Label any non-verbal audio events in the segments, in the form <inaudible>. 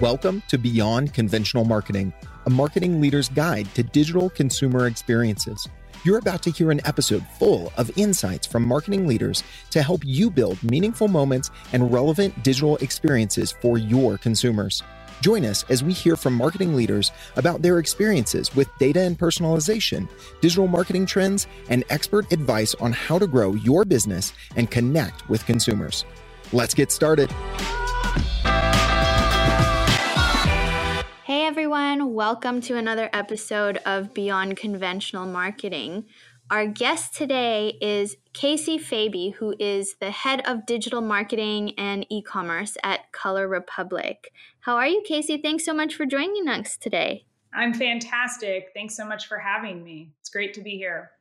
Welcome to Beyond Conventional Marketing, a marketing leader's guide to digital consumer experiences. You're about to hear an episode full of insights from marketing leaders to help you build meaningful moments and relevant digital experiences for your consumers. Join us as we hear from marketing leaders about their experiences with data and personalization, digital marketing trends, and expert advice on how to grow your business and connect with consumers. Let's get started. Everyone, welcome to another episode of Beyond Conventional Marketing. Our guest today is Casey Faby, who is the head of digital marketing and e commerce at Color Republic. How are you, Casey? Thanks so much for joining us today. I'm fantastic. Thanks so much for having me. It's great to be here.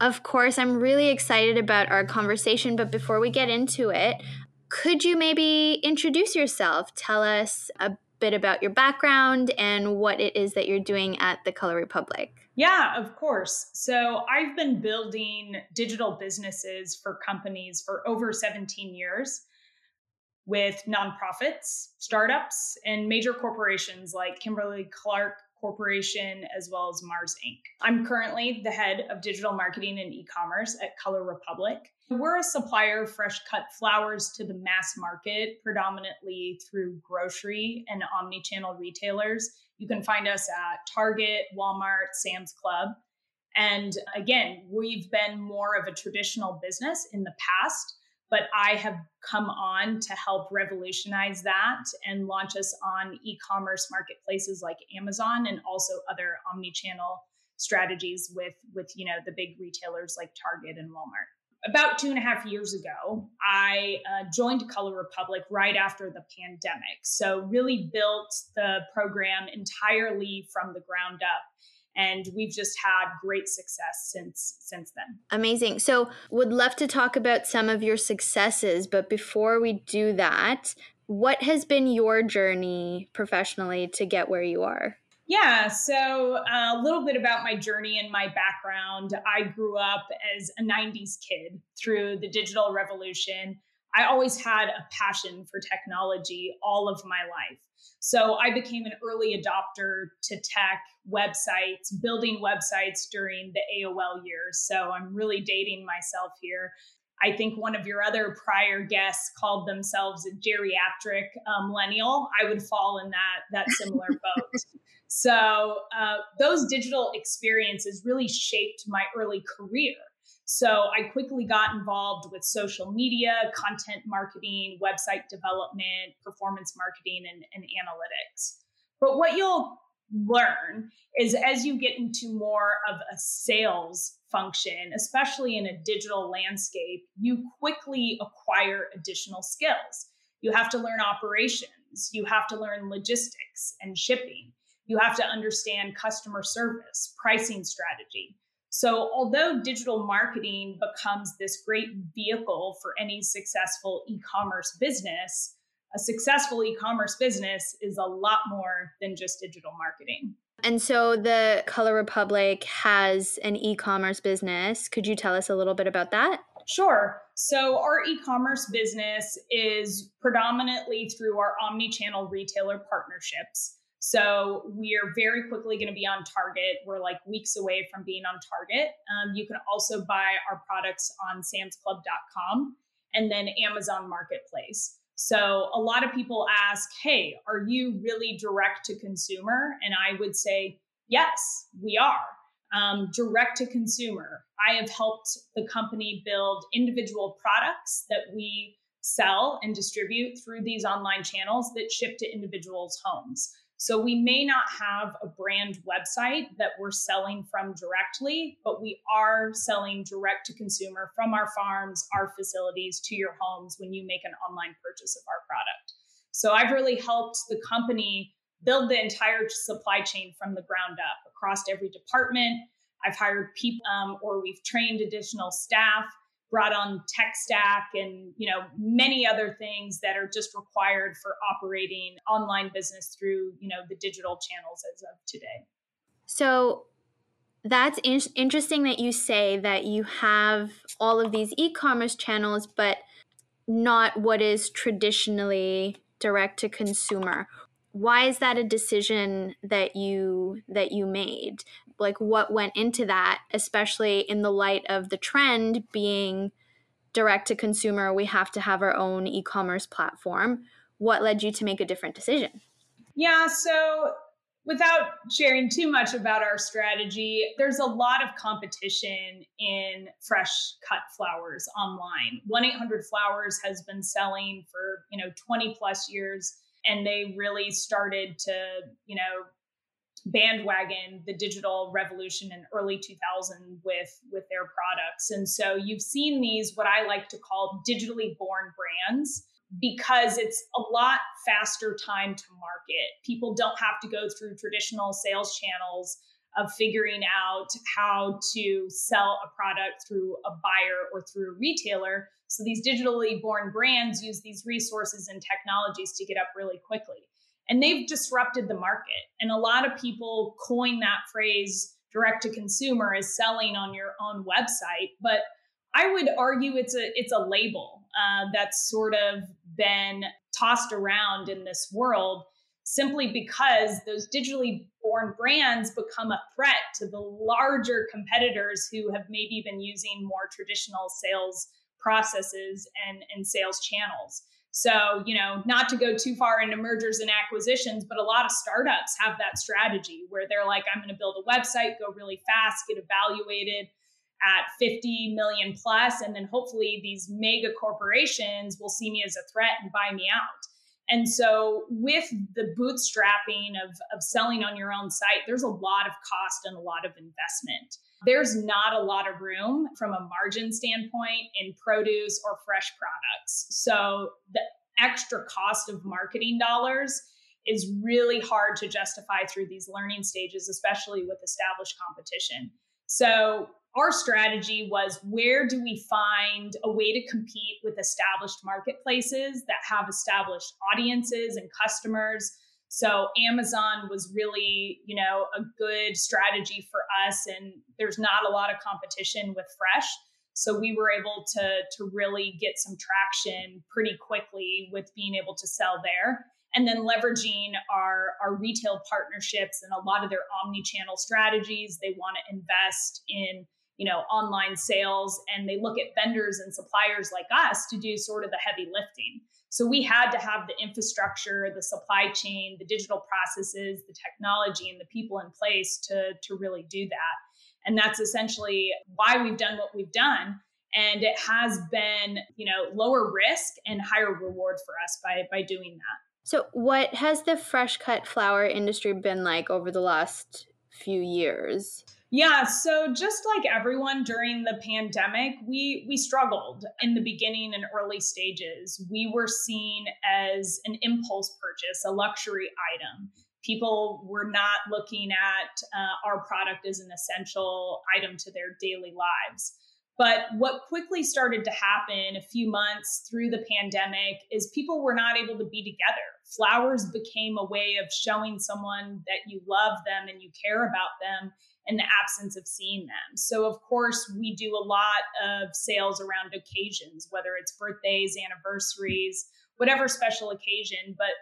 Of course, I'm really excited about our conversation, but before we get into it, could you maybe introduce yourself? Tell us a bit about your background and what it is that you're doing at the Color Republic. Yeah, of course. So I've been building digital businesses for companies for over 17 years with nonprofits, startups, and major corporations like Kimberly Clark Corporation as well as Mars Inc. I'm currently the head of digital marketing and e commerce at Color Republic. We're a supplier of fresh cut flowers to the mass market, predominantly through grocery and omni channel retailers. You can find us at Target, Walmart, Sam's Club. And again, we've been more of a traditional business in the past, but I have come on to help revolutionize that and launch us on e commerce marketplaces like Amazon and also other omni channel strategies with with you know the big retailers like Target and Walmart about two and a half years ago, I uh, joined Color Republic right after the pandemic. So, really built the program entirely from the ground up. And we've just had great success since since then. Amazing. So, would love to talk about some of your successes, but before we do that, what has been your journey professionally to get where you are? Yeah, so uh, a little bit about my journey and my background. I grew up as a 90s kid through the digital revolution. I always had a passion for technology all of my life. So I became an early adopter to tech websites, building websites during the AOL years. So I'm really dating myself here. I think one of your other prior guests called themselves a geriatric uh, millennial. I would fall in that that similar <laughs> boat. So uh, those digital experiences really shaped my early career. So I quickly got involved with social media, content marketing, website development, performance marketing, and, and analytics. But what you'll learn is as you get into more of a sales function, especially in a digital landscape, you quickly acquire additional skills. You have to learn operations, you have to learn logistics and shipping you have to understand customer service, pricing strategy. So, although digital marketing becomes this great vehicle for any successful e commerce business, a successful e commerce business is a lot more than just digital marketing. And so, the Color Republic has an e commerce business. Could you tell us a little bit about that? Sure. So, our e commerce business is predominantly through our omni channel retailer partnerships. So we are very quickly going to be on Target. We're like weeks away from being on Target. Um, you can also buy our products on samsclub.com and then Amazon Marketplace. So a lot of people ask, hey, are you really direct to consumer? And I would say, yes, we are. Um, direct to consumer. I have helped the company build individual products that we sell and distribute through these online channels that ship to individuals' homes. So we may not have a brand website that we're selling from directly, but we are selling direct to consumer from our farms, our facilities to your homes when you make an online purchase of our product. So I've really helped the company build the entire supply chain from the ground up across every department. I've hired people um, or we've trained additional staff brought on tech stack and you know many other things that are just required for operating online business through you know the digital channels as of today so That's in- interesting that you say that you have all of these e commerce channels, but not what is traditionally direct to consumer. Why is that a decision that you that you made? Like what went into that, especially in the light of the trend being direct to consumer, we have to have our own e-commerce platform. What led you to make a different decision? Yeah, so without sharing too much about our strategy, there's a lot of competition in fresh cut flowers online. 1-800 Flowers has been selling for, you know, 20 plus years and they really started to, you know, bandwagon the digital revolution in early 2000 with with their products. And so you've seen these what I like to call digitally born brands because it's a lot faster time to market. People don't have to go through traditional sales channels of figuring out how to sell a product through a buyer or through a retailer. So these digitally born brands use these resources and technologies to get up really quickly. And they've disrupted the market. And a lot of people coin that phrase direct to consumer as selling on your own website. But I would argue it's a it's a label uh, that's sort of been tossed around in this world simply because those digitally born brands become a threat to the larger competitors who have maybe been using more traditional sales processes and, and sales channels. So, you know, not to go too far into mergers and acquisitions, but a lot of startups have that strategy where they're like, I'm going to build a website, go really fast, get evaluated, at 50 million plus, and then hopefully these mega corporations will see me as a threat and buy me out. And so, with the bootstrapping of, of selling on your own site, there's a lot of cost and a lot of investment. There's not a lot of room from a margin standpoint in produce or fresh products. So, the extra cost of marketing dollars is really hard to justify through these learning stages, especially with established competition. So, our strategy was where do we find a way to compete with established marketplaces that have established audiences and customers so amazon was really you know a good strategy for us and there's not a lot of competition with fresh. So we were able to to really get some traction pretty quickly with being able to sell there. And then leveraging our, our retail partnerships and a lot of their omni-channel strategies they want to invest in you know online sales and they look at vendors and suppliers like us to do sort of the heavy lifting so we had to have the infrastructure the supply chain the digital processes the technology and the people in place to to really do that. And that's essentially why we've done what we've done. And it has been you know lower risk and higher reward for us by by doing that. So what has the fresh cut flower industry been like over the last few years yeah, so just like everyone during the pandemic, we we struggled in the beginning and early stages. We were seen as an impulse purchase, a luxury item. People were not looking at uh, our product as an essential item to their daily lives. But what quickly started to happen a few months through the pandemic is people were not able to be together. Flowers became a way of showing someone that you love them and you care about them in the absence of seeing them. So, of course, we do a lot of sales around occasions, whether it's birthdays, anniversaries, whatever special occasion. But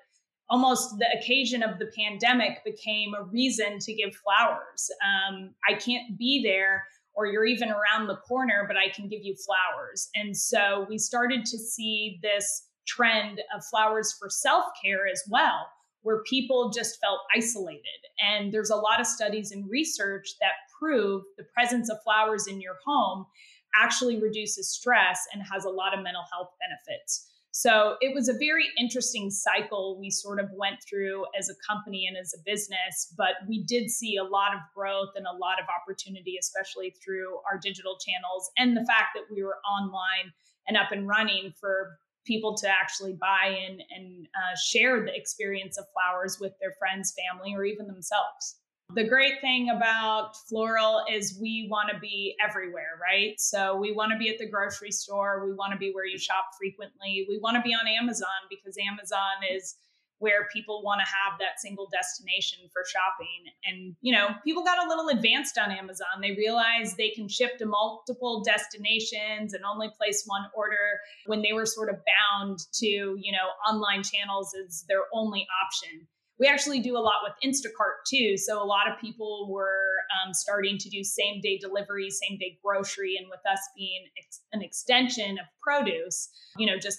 almost the occasion of the pandemic became a reason to give flowers. Um, I can't be there, or you're even around the corner, but I can give you flowers. And so we started to see this trend of flowers for self care as well where people just felt isolated. And there's a lot of studies and research that prove the presence of flowers in your home actually reduces stress and has a lot of mental health benefits. So it was a very interesting cycle we sort of went through as a company and as a business, but we did see a lot of growth and a lot of opportunity, especially through our digital channels and the fact that we were online and up and running for people to actually buy in and uh, share the experience of flowers with their friends, family, or even themselves. The great thing about Floral is we want to be everywhere, right? So we want to be at the grocery store. We want to be where you shop frequently. We want to be on Amazon because Amazon is where people want to have that single destination for shopping. And, you know, people got a little advanced on Amazon. They realized they can ship to multiple destinations and only place one order when they were sort of bound to, you know, online channels as their only option. We actually do a lot with Instacart too. So a lot of people were um, starting to do same day delivery, same day grocery. And with us being ex- an extension of produce, you know, just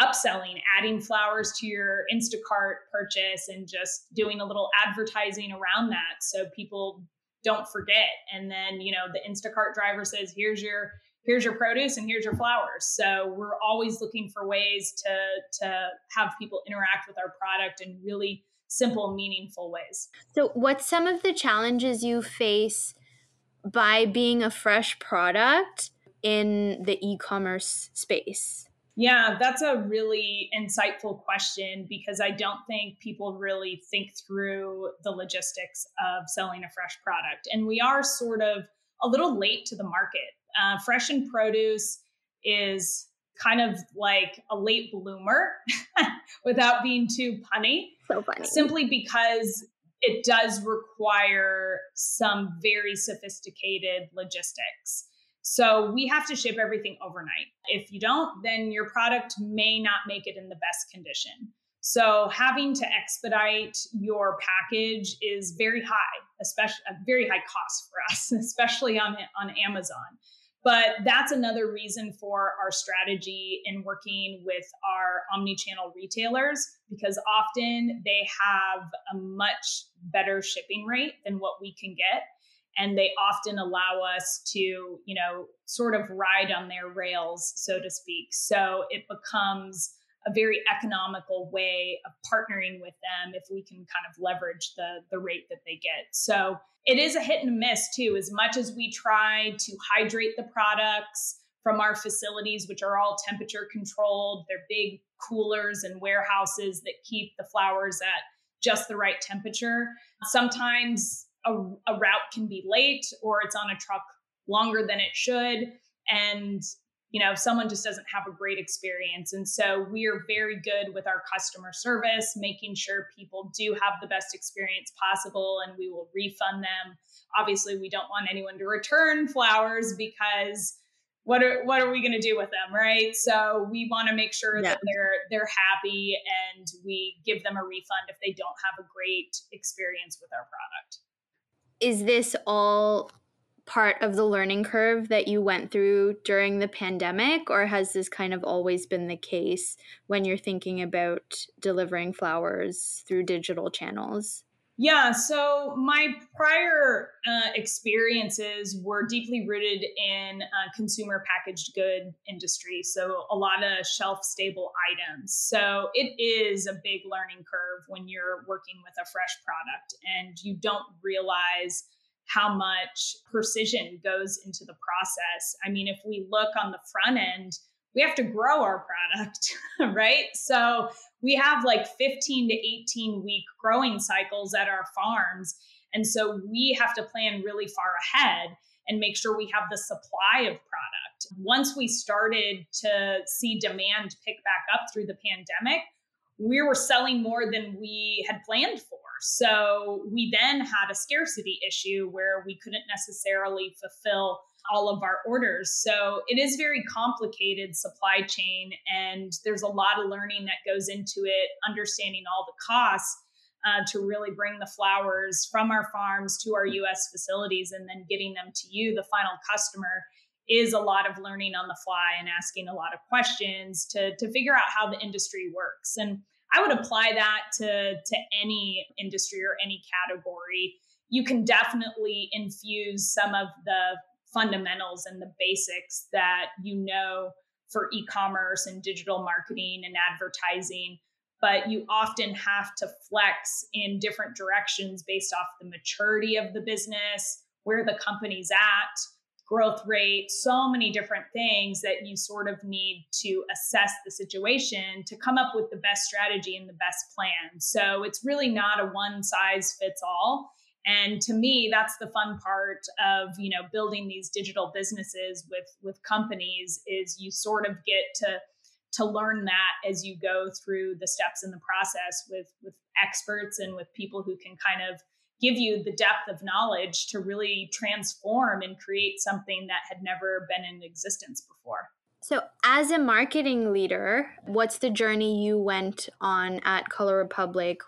upselling, adding flowers to your Instacart purchase and just doing a little advertising around that so people don't forget. And then, you know, the Instacart driver says, here's your here's your produce and here's your flowers. So we're always looking for ways to to have people interact with our product in really simple, meaningful ways. So what's some of the challenges you face by being a fresh product in the e-commerce space? Yeah, that's a really insightful question because I don't think people really think through the logistics of selling a fresh product. And we are sort of a little late to the market. Uh, fresh and produce is kind of like a late bloomer <laughs> without being too punny. So funny. Simply because it does require some very sophisticated logistics. So we have to ship everything overnight. If you don't, then your product may not make it in the best condition. So having to expedite your package is very high, especially a very high cost for us, <laughs> especially on on Amazon. But that's another reason for our strategy in working with our omni-channel retailers because often they have a much better shipping rate than what we can get and they often allow us to you know sort of ride on their rails so to speak. So it becomes a very economical way of partnering with them if we can kind of leverage the the rate that they get. So it is a hit and miss too as much as we try to hydrate the products from our facilities which are all temperature controlled they're big coolers and warehouses that keep the flowers at just the right temperature. Sometimes a, a route can be late or it's on a truck longer than it should. And you know someone just doesn't have a great experience. And so we're very good with our customer service making sure people do have the best experience possible and we will refund them. Obviously we don't want anyone to return flowers because what are what are we going to do with them right? So we want to make sure yeah. that they're they're happy and we give them a refund if they don't have a great experience with our product is this all part of the learning curve that you went through during the pandemic? Or has this kind of always been the case when you're thinking about delivering flowers through digital channels yeah, so my prior uh, experiences were deeply rooted in uh, consumer packaged good industry, so a lot of shelf stable items. So it is a big learning curve when you're working with a fresh product and you don't realize how much precision goes into the process. I mean, if we look on the front end, we have to grow our product, <laughs> right? So we have like 15 to 18 week growing cycles at our farms. And so we have to plan really far ahead and make sure we have the supply of product. Once we started to see demand pick back up through the pandemic, we were selling more than we had planned for. So we then had a scarcity issue where we couldn't necessarily fulfill all of our orders. So it is very complicated supply chain and there's a lot of learning that goes into it, understanding all the costs uh, to really bring the flowers from our farms to our US facilities and then getting them to you, the final customer is a lot of learning on the fly and asking a lot of questions to, to figure out how the industry works. And I would apply that to, to any industry or any category. You can definitely infuse some of the fundamentals and the basics that you know for e-commerce and digital marketing and advertising but you often have to flex in different directions based off the maturity of the business where the company's at growth rate so many different things that you sort of need to assess the situation to come up with the best strategy and the best plan. So it's really not a one size fits all. And to me that's the fun part of you know building these digital businesses with with companies is you sort of get to to learn that as you go through the steps in the process with with experts and with people who can kind of give you the depth of knowledge to really transform and create something that had never been in existence before. So, as a marketing leader, what's the journey you went on at Color Republic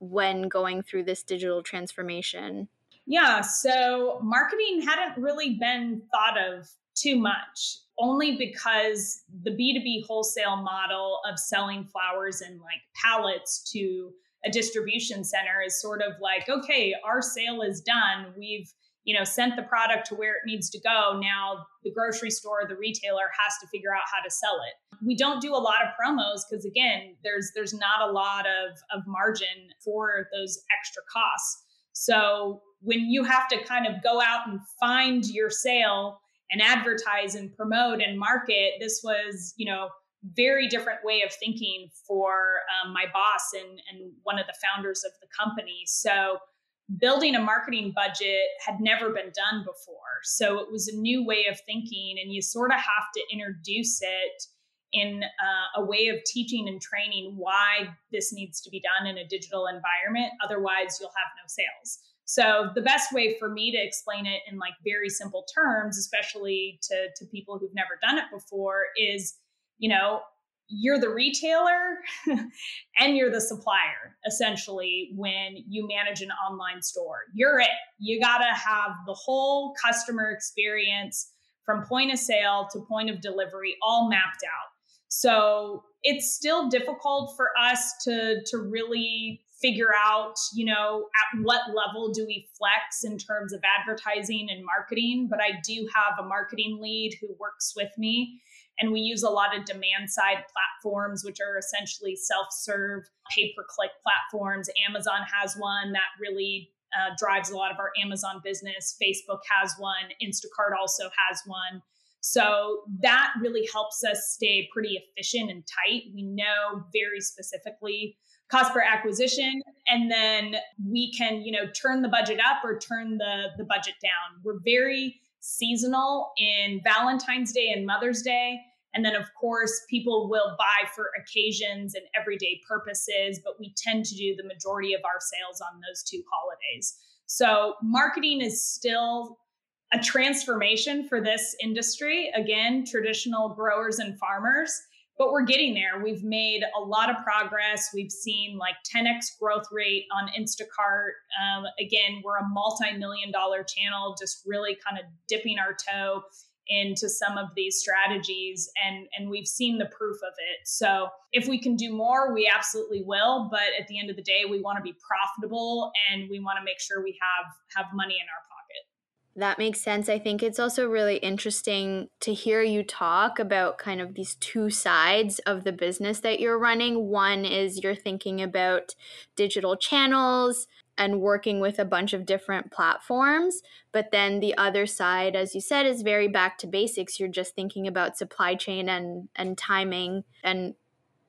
when going through this digital transformation? Yeah, so marketing hadn't really been thought of too much, only because the B2B wholesale model of selling flowers in like pallets to a distribution center is sort of like, okay, our sale is done. We've you know sent the product to where it needs to go. Now the grocery store the retailer has to figure out how to sell it. We don't do a lot of promos because again there's there's not a lot of of margin for those extra costs. So when you have to kind of go out and find your sale and advertise and promote and market this was you know very different way of thinking for um, my boss and and one of the founders of the company. So building a marketing budget had never been done before. So it was a new way of thinking and you sort of have to introduce it in uh, a way of teaching and training why this needs to be done in a digital environment. Otherwise you'll have no sales. So the best way for me to explain it in like very simple terms, especially to, to people who've never done it before, is, you know, you're the retailer <laughs> and you're the supplier essentially when you manage an online store. You're it. You got to have the whole customer experience from point of sale to point of delivery all mapped out. So it's still difficult for us to to really figure out, you know, at what level do we flex in terms of advertising and marketing. But I do have a marketing lead who works with me. And we use a lot of demand side platforms, which are essentially self serve, pay per click platforms. Amazon has one that really uh, drives a lot of our Amazon business. Facebook has one. Instacart also has one. So that really helps us stay pretty efficient and tight. We know very specifically cost per acquisition and then we can you know turn the budget up or turn the the budget down we're very seasonal in valentine's day and mother's day and then of course people will buy for occasions and everyday purposes but we tend to do the majority of our sales on those two holidays so marketing is still a transformation for this industry again traditional growers and farmers but we're getting there. We've made a lot of progress. We've seen like 10x growth rate on Instacart. Um, again, we're a multi million dollar channel, just really kind of dipping our toe into some of these strategies and and we've seen the proof of it so if we can do more we absolutely will but at the end of the day we want to be profitable and we want to make sure we have have money in our pocket that makes sense. I think it's also really interesting to hear you talk about kind of these two sides of the business that you're running. One is you're thinking about digital channels and working with a bunch of different platforms. But then the other side, as you said, is very back to basics. You're just thinking about supply chain and, and timing and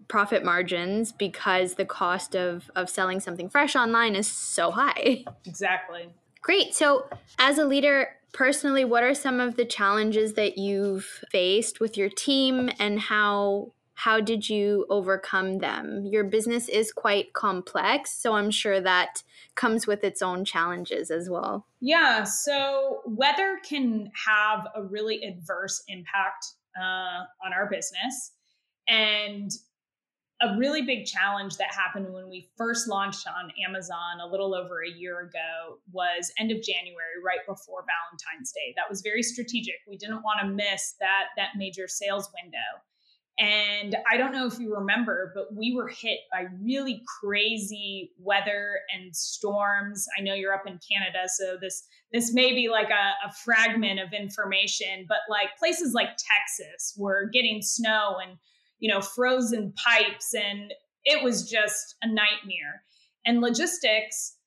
profit margins because the cost of, of selling something fresh online is so high. <laughs> Exactly. Great. So, as a leader, personally, what are some of the challenges that you've faced with your team and how how did you overcome them? Your business is quite complex, so I'm sure that comes with its own challenges as well. Yeah, so weather can have a really adverse impact uh, on our business. And a really big challenge that happened when we first launched on Amazon a little over a year ago was end of January, right before Valentine's Day. That was very strategic. We didn't want to miss that that major sales window. And I don't know if you remember, but we were hit by really crazy weather and storms. I know you're up in Canada, so this this may be like a, a fragment of information, but like places like Texas were getting snow and you know, frozen pipes, and it was just a nightmare. And logistics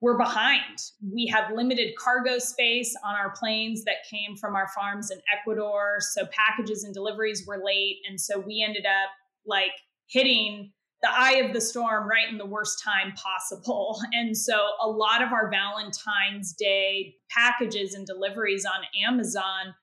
were behind. We have limited cargo space on our planes that came from our farms in Ecuador. So packages and deliveries were late. And so we ended up like hitting the eye of the storm right in the worst time possible. <laughs> And so a lot of our Valentine's Day packages and deliveries on Amazon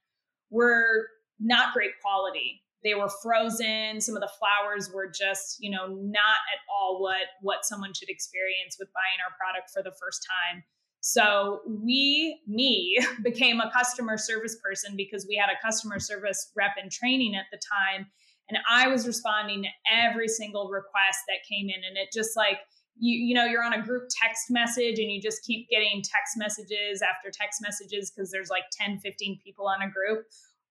were not great quality they were frozen. Some of the flowers were just you know not at all what what someone should experience with buying our product for the first time. So we me <laughs> became a customer service person because we had a customer service rep in training at the time and i was responding to every single request that came in and it just like you you know you're on a group text message and you just keep getting text messages after text messages because there's like 10 15 people on a group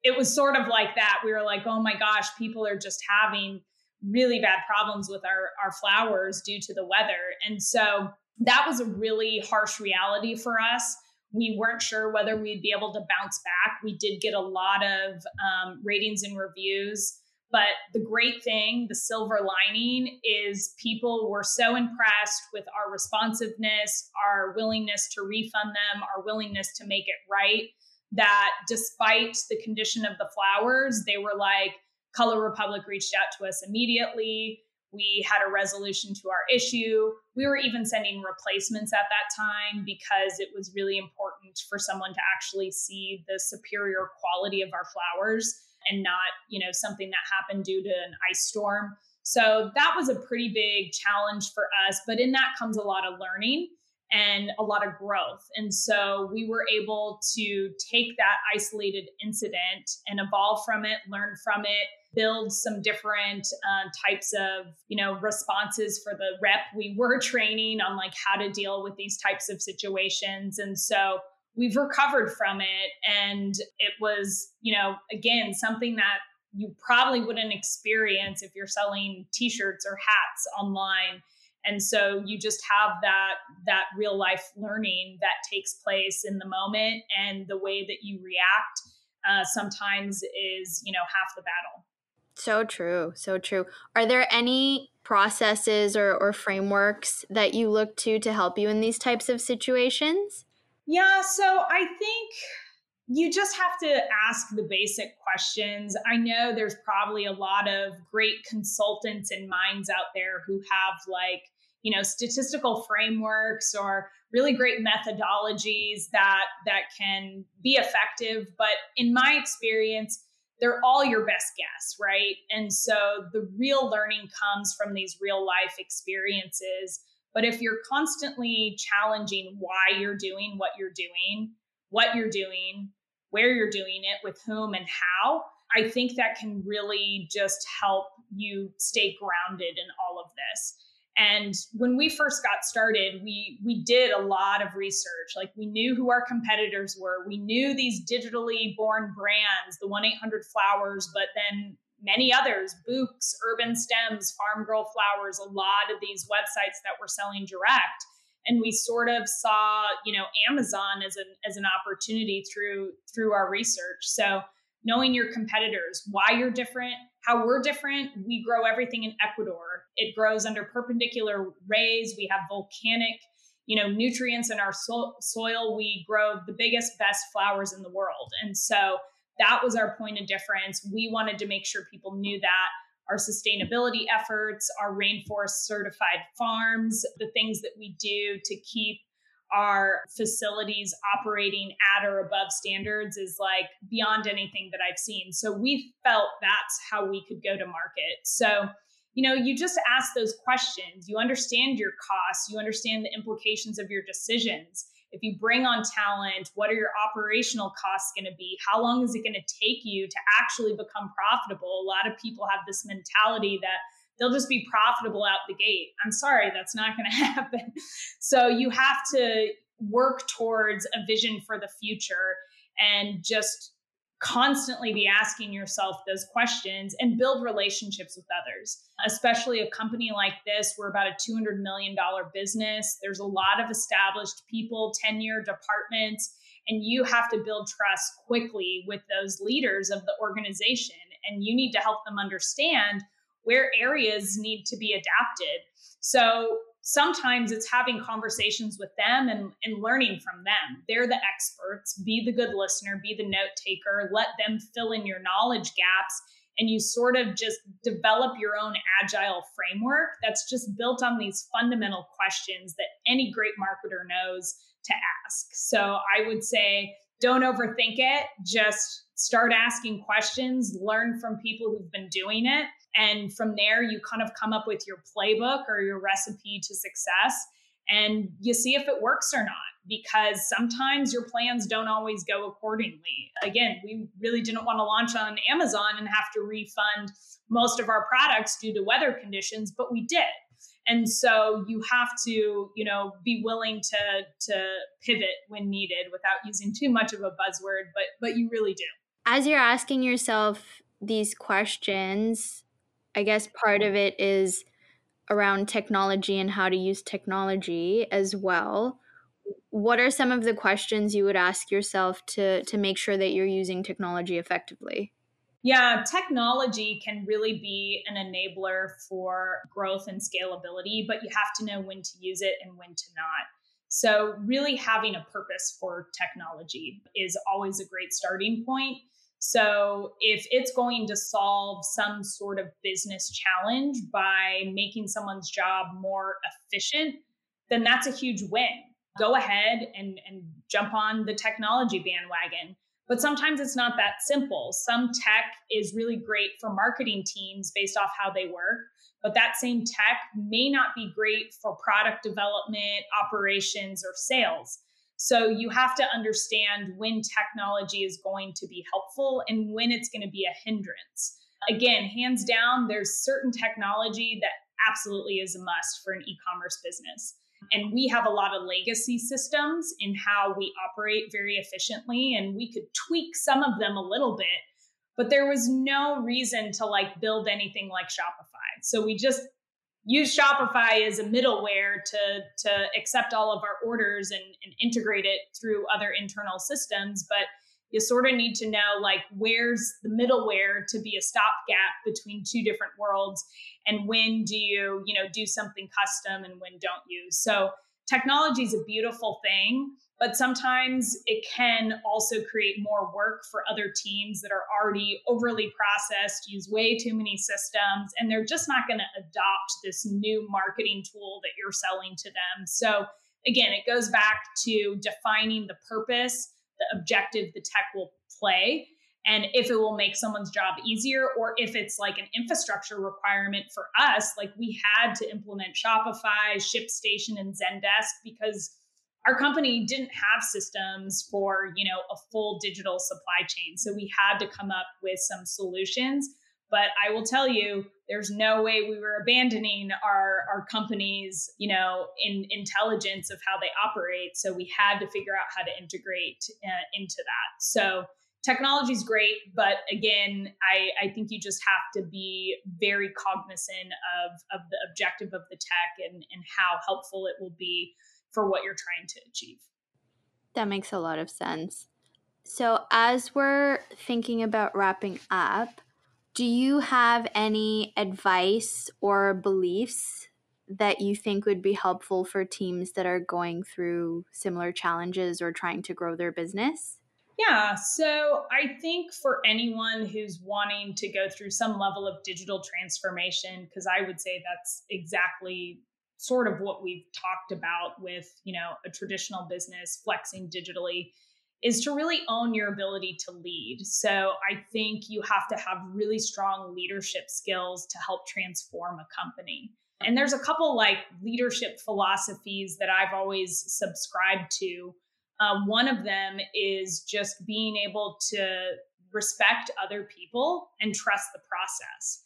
it was sort of like that. We were like, oh my gosh, people are just having really bad problems with our, our flowers due to the weather. And so that was a really harsh reality for us. We weren't sure whether we'd be able to bounce back. We did get a lot of um, ratings and reviews. But the great thing, the silver lining, is people were so impressed with our responsiveness, our willingness to refund them, our willingness to make it right that despite the condition of the flowers, they were like, Color Republic reached out to us immediately. We had a resolution to our issue. We were even sending replacements at that time because it was really important for someone to actually see the superior quality of our flowers and not, you know, something that happened due to an ice storm. So that was a pretty big challenge for us, but in that comes a lot of learning and a lot of growth. And so we were able to take that isolated incident and evolve from it, learn from it, build some different uh, types of you know responses for the rep we were training on like how to deal with these types of situations. And so we've recovered from it. And it was you know again something that you probably wouldn't experience if you're selling t-shirts or hats online and so you just have that that real life learning that takes place in the moment and the way that you react uh, sometimes is you know half the battle. So true so true. Are there any processes or, or frameworks that you look to to help you in these types of situations? Yeah so i think you just have to ask the basic questions. I know there's probably a lot of great consultants and minds out there who have like you know statistical frameworks or really great methodologies that that can be effective. But in my experience they're all your best guess right? And so the real learning comes from these real life experiences. But if you're constantly challenging why you're doing what you're doing what you're doing where you're doing it with whom and how i think that can really just help you stay grounded in all of this and when we first got started, we we did a lot of research. Like we knew who our competitors were. We knew these digitally born brands, the 1-800 Flowers, but then many others, Bouqs, Urban Stems, Farm Girl Flowers, a lot of these websites that were selling direct. And we sort of saw, you know, Amazon as an as an opportunity through through our research. So knowing your competitors, why you're different, how we're different. We grow everything in Ecuador. It grows under perpendicular rays. We have volcanic, you know, nutrients in our so- soil. We grow the biggest, best flowers in the world. And so that was our point of difference. We wanted to make sure people knew that our sustainability efforts, our rainforest certified farms, the things that we do to keep our facilities operating at or above standards is like beyond anything that I've seen. So we felt that's how we could go to market. So, you know, you just ask those questions. You understand your costs, you understand the implications of your decisions. If you bring on talent, what are your operational costs going to be? How long is it going to take you to actually become profitable? A lot of people have this mentality that they'll just be profitable out the gate. I'm sorry, that's not going <laughs> to happen. So you have to work towards a vision for the future and just constantly be asking yourself those questions and build relationships with others especially a company like this we're about a $200 million business there's a lot of established people tenure departments and you have to build trust quickly with those leaders of the organization and you need to help them understand where areas need to be adapted. So sometimes it's having conversations with them and, and learning from them. They're the experts. Be the good listener, be the note taker, let them fill in your knowledge gaps. And you sort of just develop your own agile framework that's just built on these fundamental questions that any great marketer knows to ask. So I would say, don't overthink it. Just start asking questions, learn from people who've been doing it. And from there, you kind of come up with your playbook or your recipe to success and you see if it works or not because sometimes your plans don't always go accordingly. Again, we really didn't want to launch on Amazon and have to refund most of our products due to weather conditions, but we did. And so you have to, you know, be willing to to pivot when needed without using too much of a buzzword, but but you really do. As you're asking yourself these questions, I guess part of it is around technology and how to use technology as well. What are some of the questions you would ask yourself to to make sure that you're using technology effectively? Yeah, technology can really be an enabler for growth and scalability, but you have to know when to use it and when to not. So, really having a purpose for technology is always a great starting point. So, if it's going to solve some sort of business challenge by making someone's job more efficient, then that's a huge win. Go ahead and, and jump on the technology bandwagon. But sometimes it's not that simple. Some tech is really great for marketing teams based off how they work, but that same tech may not be great for product development, operations, or sales. So you have to understand when technology is going to be helpful and when it's going to be a hindrance. Again, hands down, there's certain technology that absolutely is a must for an e commerce business. And we have a lot of legacy systems in how we operate very efficiently, and we could tweak some of them a little bit, but there was no reason to like build anything like Shopify. So we just use Shopify as a middleware to to accept all of our orders and, and integrate it through other internal systems. But you sort of need to know like where's the middleware to be a stopgap between two different worlds and when do you you know do something custom and when don't you so technology is a beautiful thing but sometimes it can also create more work for other teams that are already overly processed, use way too many systems, and they're just not going to adopt this new marketing tool that you're selling to them. So, again, it goes back to defining the purpose, the objective the tech will play, and if it will make someone's job easier or if it's like an infrastructure requirement for us like we had to implement shopify shipstation and zendesk because our company didn't have systems for you know a full digital supply chain. So we had to come up with some solutions. But i will tell you there's no way we were abandoning our our company's you know in intelligence of how they operate. So we had to figure out how to integrate uh, into that. So technology is great but again I, I think you just have to be very cognizant of, of the objective of the tech and, and how helpful it will be for what you're trying to achieve. That makes a lot of sense. So, as we're thinking about wrapping up, do you have any advice or beliefs that you think would be helpful for teams that are going through similar challenges or trying to grow their business? Yeah, so I think for anyone who's wanting to go through some level of digital transformation, because I would say that's exactly sort of what we've talked about with you know a traditional business flexing digitally is to really own your ability to lead. So i think you have to have really strong leadership skills to help transform a company. And there's a couple like leadership philosophies that i've always subscribed to. Uh, one of them is just being able to respect other people and trust the process.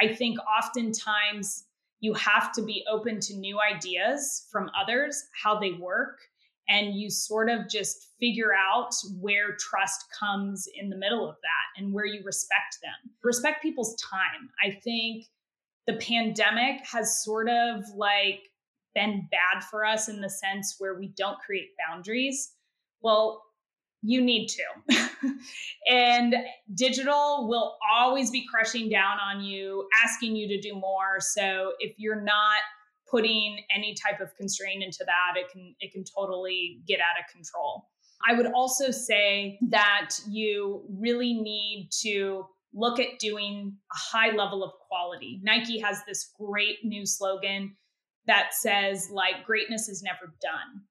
I think oftentimes you have to be open to new ideas from others, how they work, and you sort of just figure out where trust comes in the middle of that and where you respect them. Respect people's time. I think the pandemic has sort of like been bad for us in the sense where we don't create boundaries. Well, you need to. <laughs> and digital will always be crushing down on you, asking you to do more. So if you're not putting any type of constraint into that, it can it can totally get out of control. I would also say that you really need to look at doing a high level of quality. Nike has this great new slogan that says like greatness is never done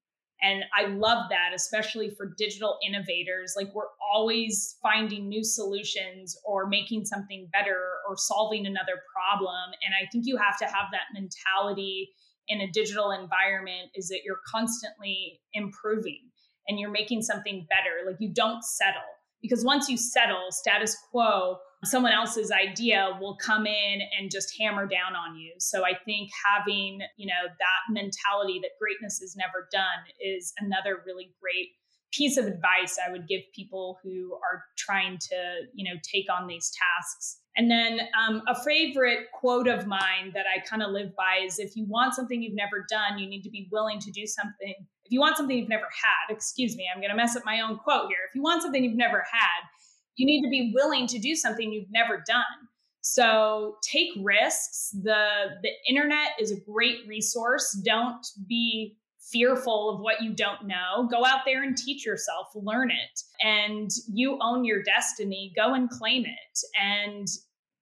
And I love that, especially for digital innovators. Like we're always finding new solutions or making something better or solving another problem. And I think you have to have that mentality in a digital environment is that you're constantly improving and you're making something better. Like you don't settle because once you settle status quo, someone else's idea will come in and just hammer down on you. So I think having, you know, that mentality that greatness is never done is another really great piece of advice I would give people who are trying to, you know, take on these tasks. And then um, a favorite quote of mine that I kind of live by is if you want something you've never done, you need to be willing to do something. If you want something you've never had, excuse me, I'm going to mess up my own quote here. If you want something you've never had, you need to be willing to do something you've never done. So take risks. The the internet is a great resource. Don't be fearful of what you don't know. Go out there and teach yourself, learn it. And you own your destiny. Go and claim it. And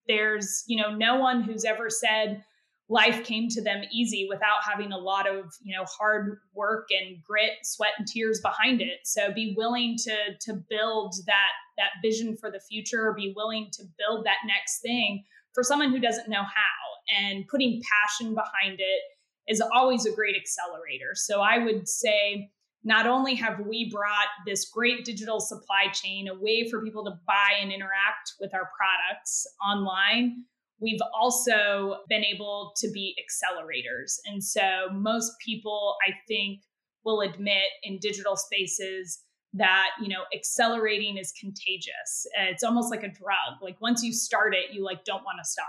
there's, you know, no one who's ever said life came to them easy without having a lot of you know hard work and grit sweat and tears behind it. So be willing to to build that that vision for the future. Be willing to build that next thing for someone who doesn't know how. And putting passion behind it is always a great accelerator. So i would say not only have we brought this great digital supply chain a way for people to buy and interact with our products online we've also been able to be accelerators. And so most people, I think, will admit in digital spaces that you know accelerating is contagious. It's almost like a drug. Like once you start it you like don't want to stop.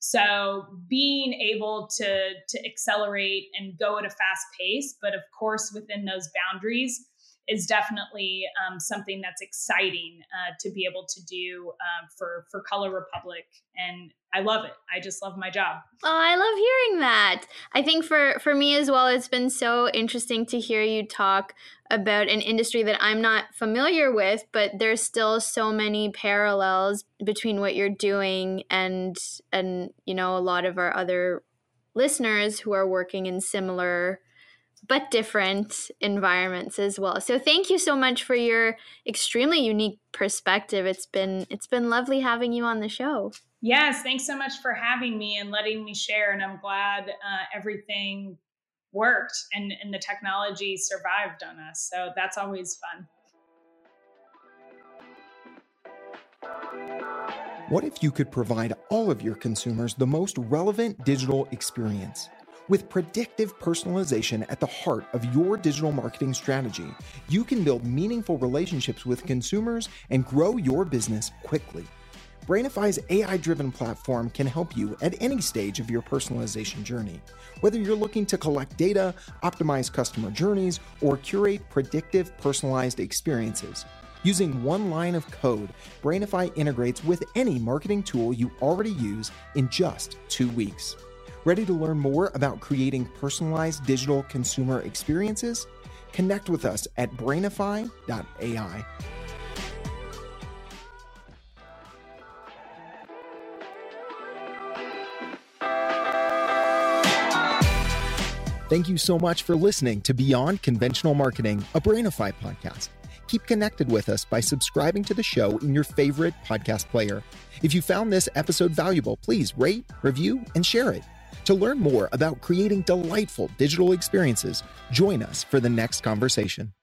So being able to to accelerate and go at a fast pace but of course within those boundaries is definitely um, something that's exciting uh, to be able to do um, for for Color Republic, and I love it. I just love my job. Oh, I love hearing that. I think for for me as well, it's been so interesting to hear you talk about an industry that I'm not familiar with, but there's still so many parallels between what you're doing and and you know a lot of our other listeners who are working in similar but different environments as well. So thank you so much for your extremely unique perspective. It's been it's been lovely having you on the show. Yes, thanks so much for having me and letting me share. And I'm glad uh, everything worked and, and the technology survived on us. So that's always fun. What if you could provide all of your consumers the most relevant digital experience? With predictive personalization at the heart of your digital marketing strategy, you can build meaningful relationships with consumers and grow your business quickly. Brainify's AI driven platform can help you at any stage of your personalization journey. Whether you're looking to collect data, optimize customer journeys, or curate predictive personalized experiences, Using one line of code, Brainify integrates with any marketing tool you already use in just two weeks. Ready to learn more about creating personalized digital consumer experiences? Connect with us at brainify.ai. Thank you so much for listening to Beyond Conventional Marketing, a Brainify podcast. Keep connected with us by subscribing to the show in your favorite podcast player. If you found this episode valuable, please rate, review, and share it. To learn more about creating delightful digital experiences, join us for the next conversation.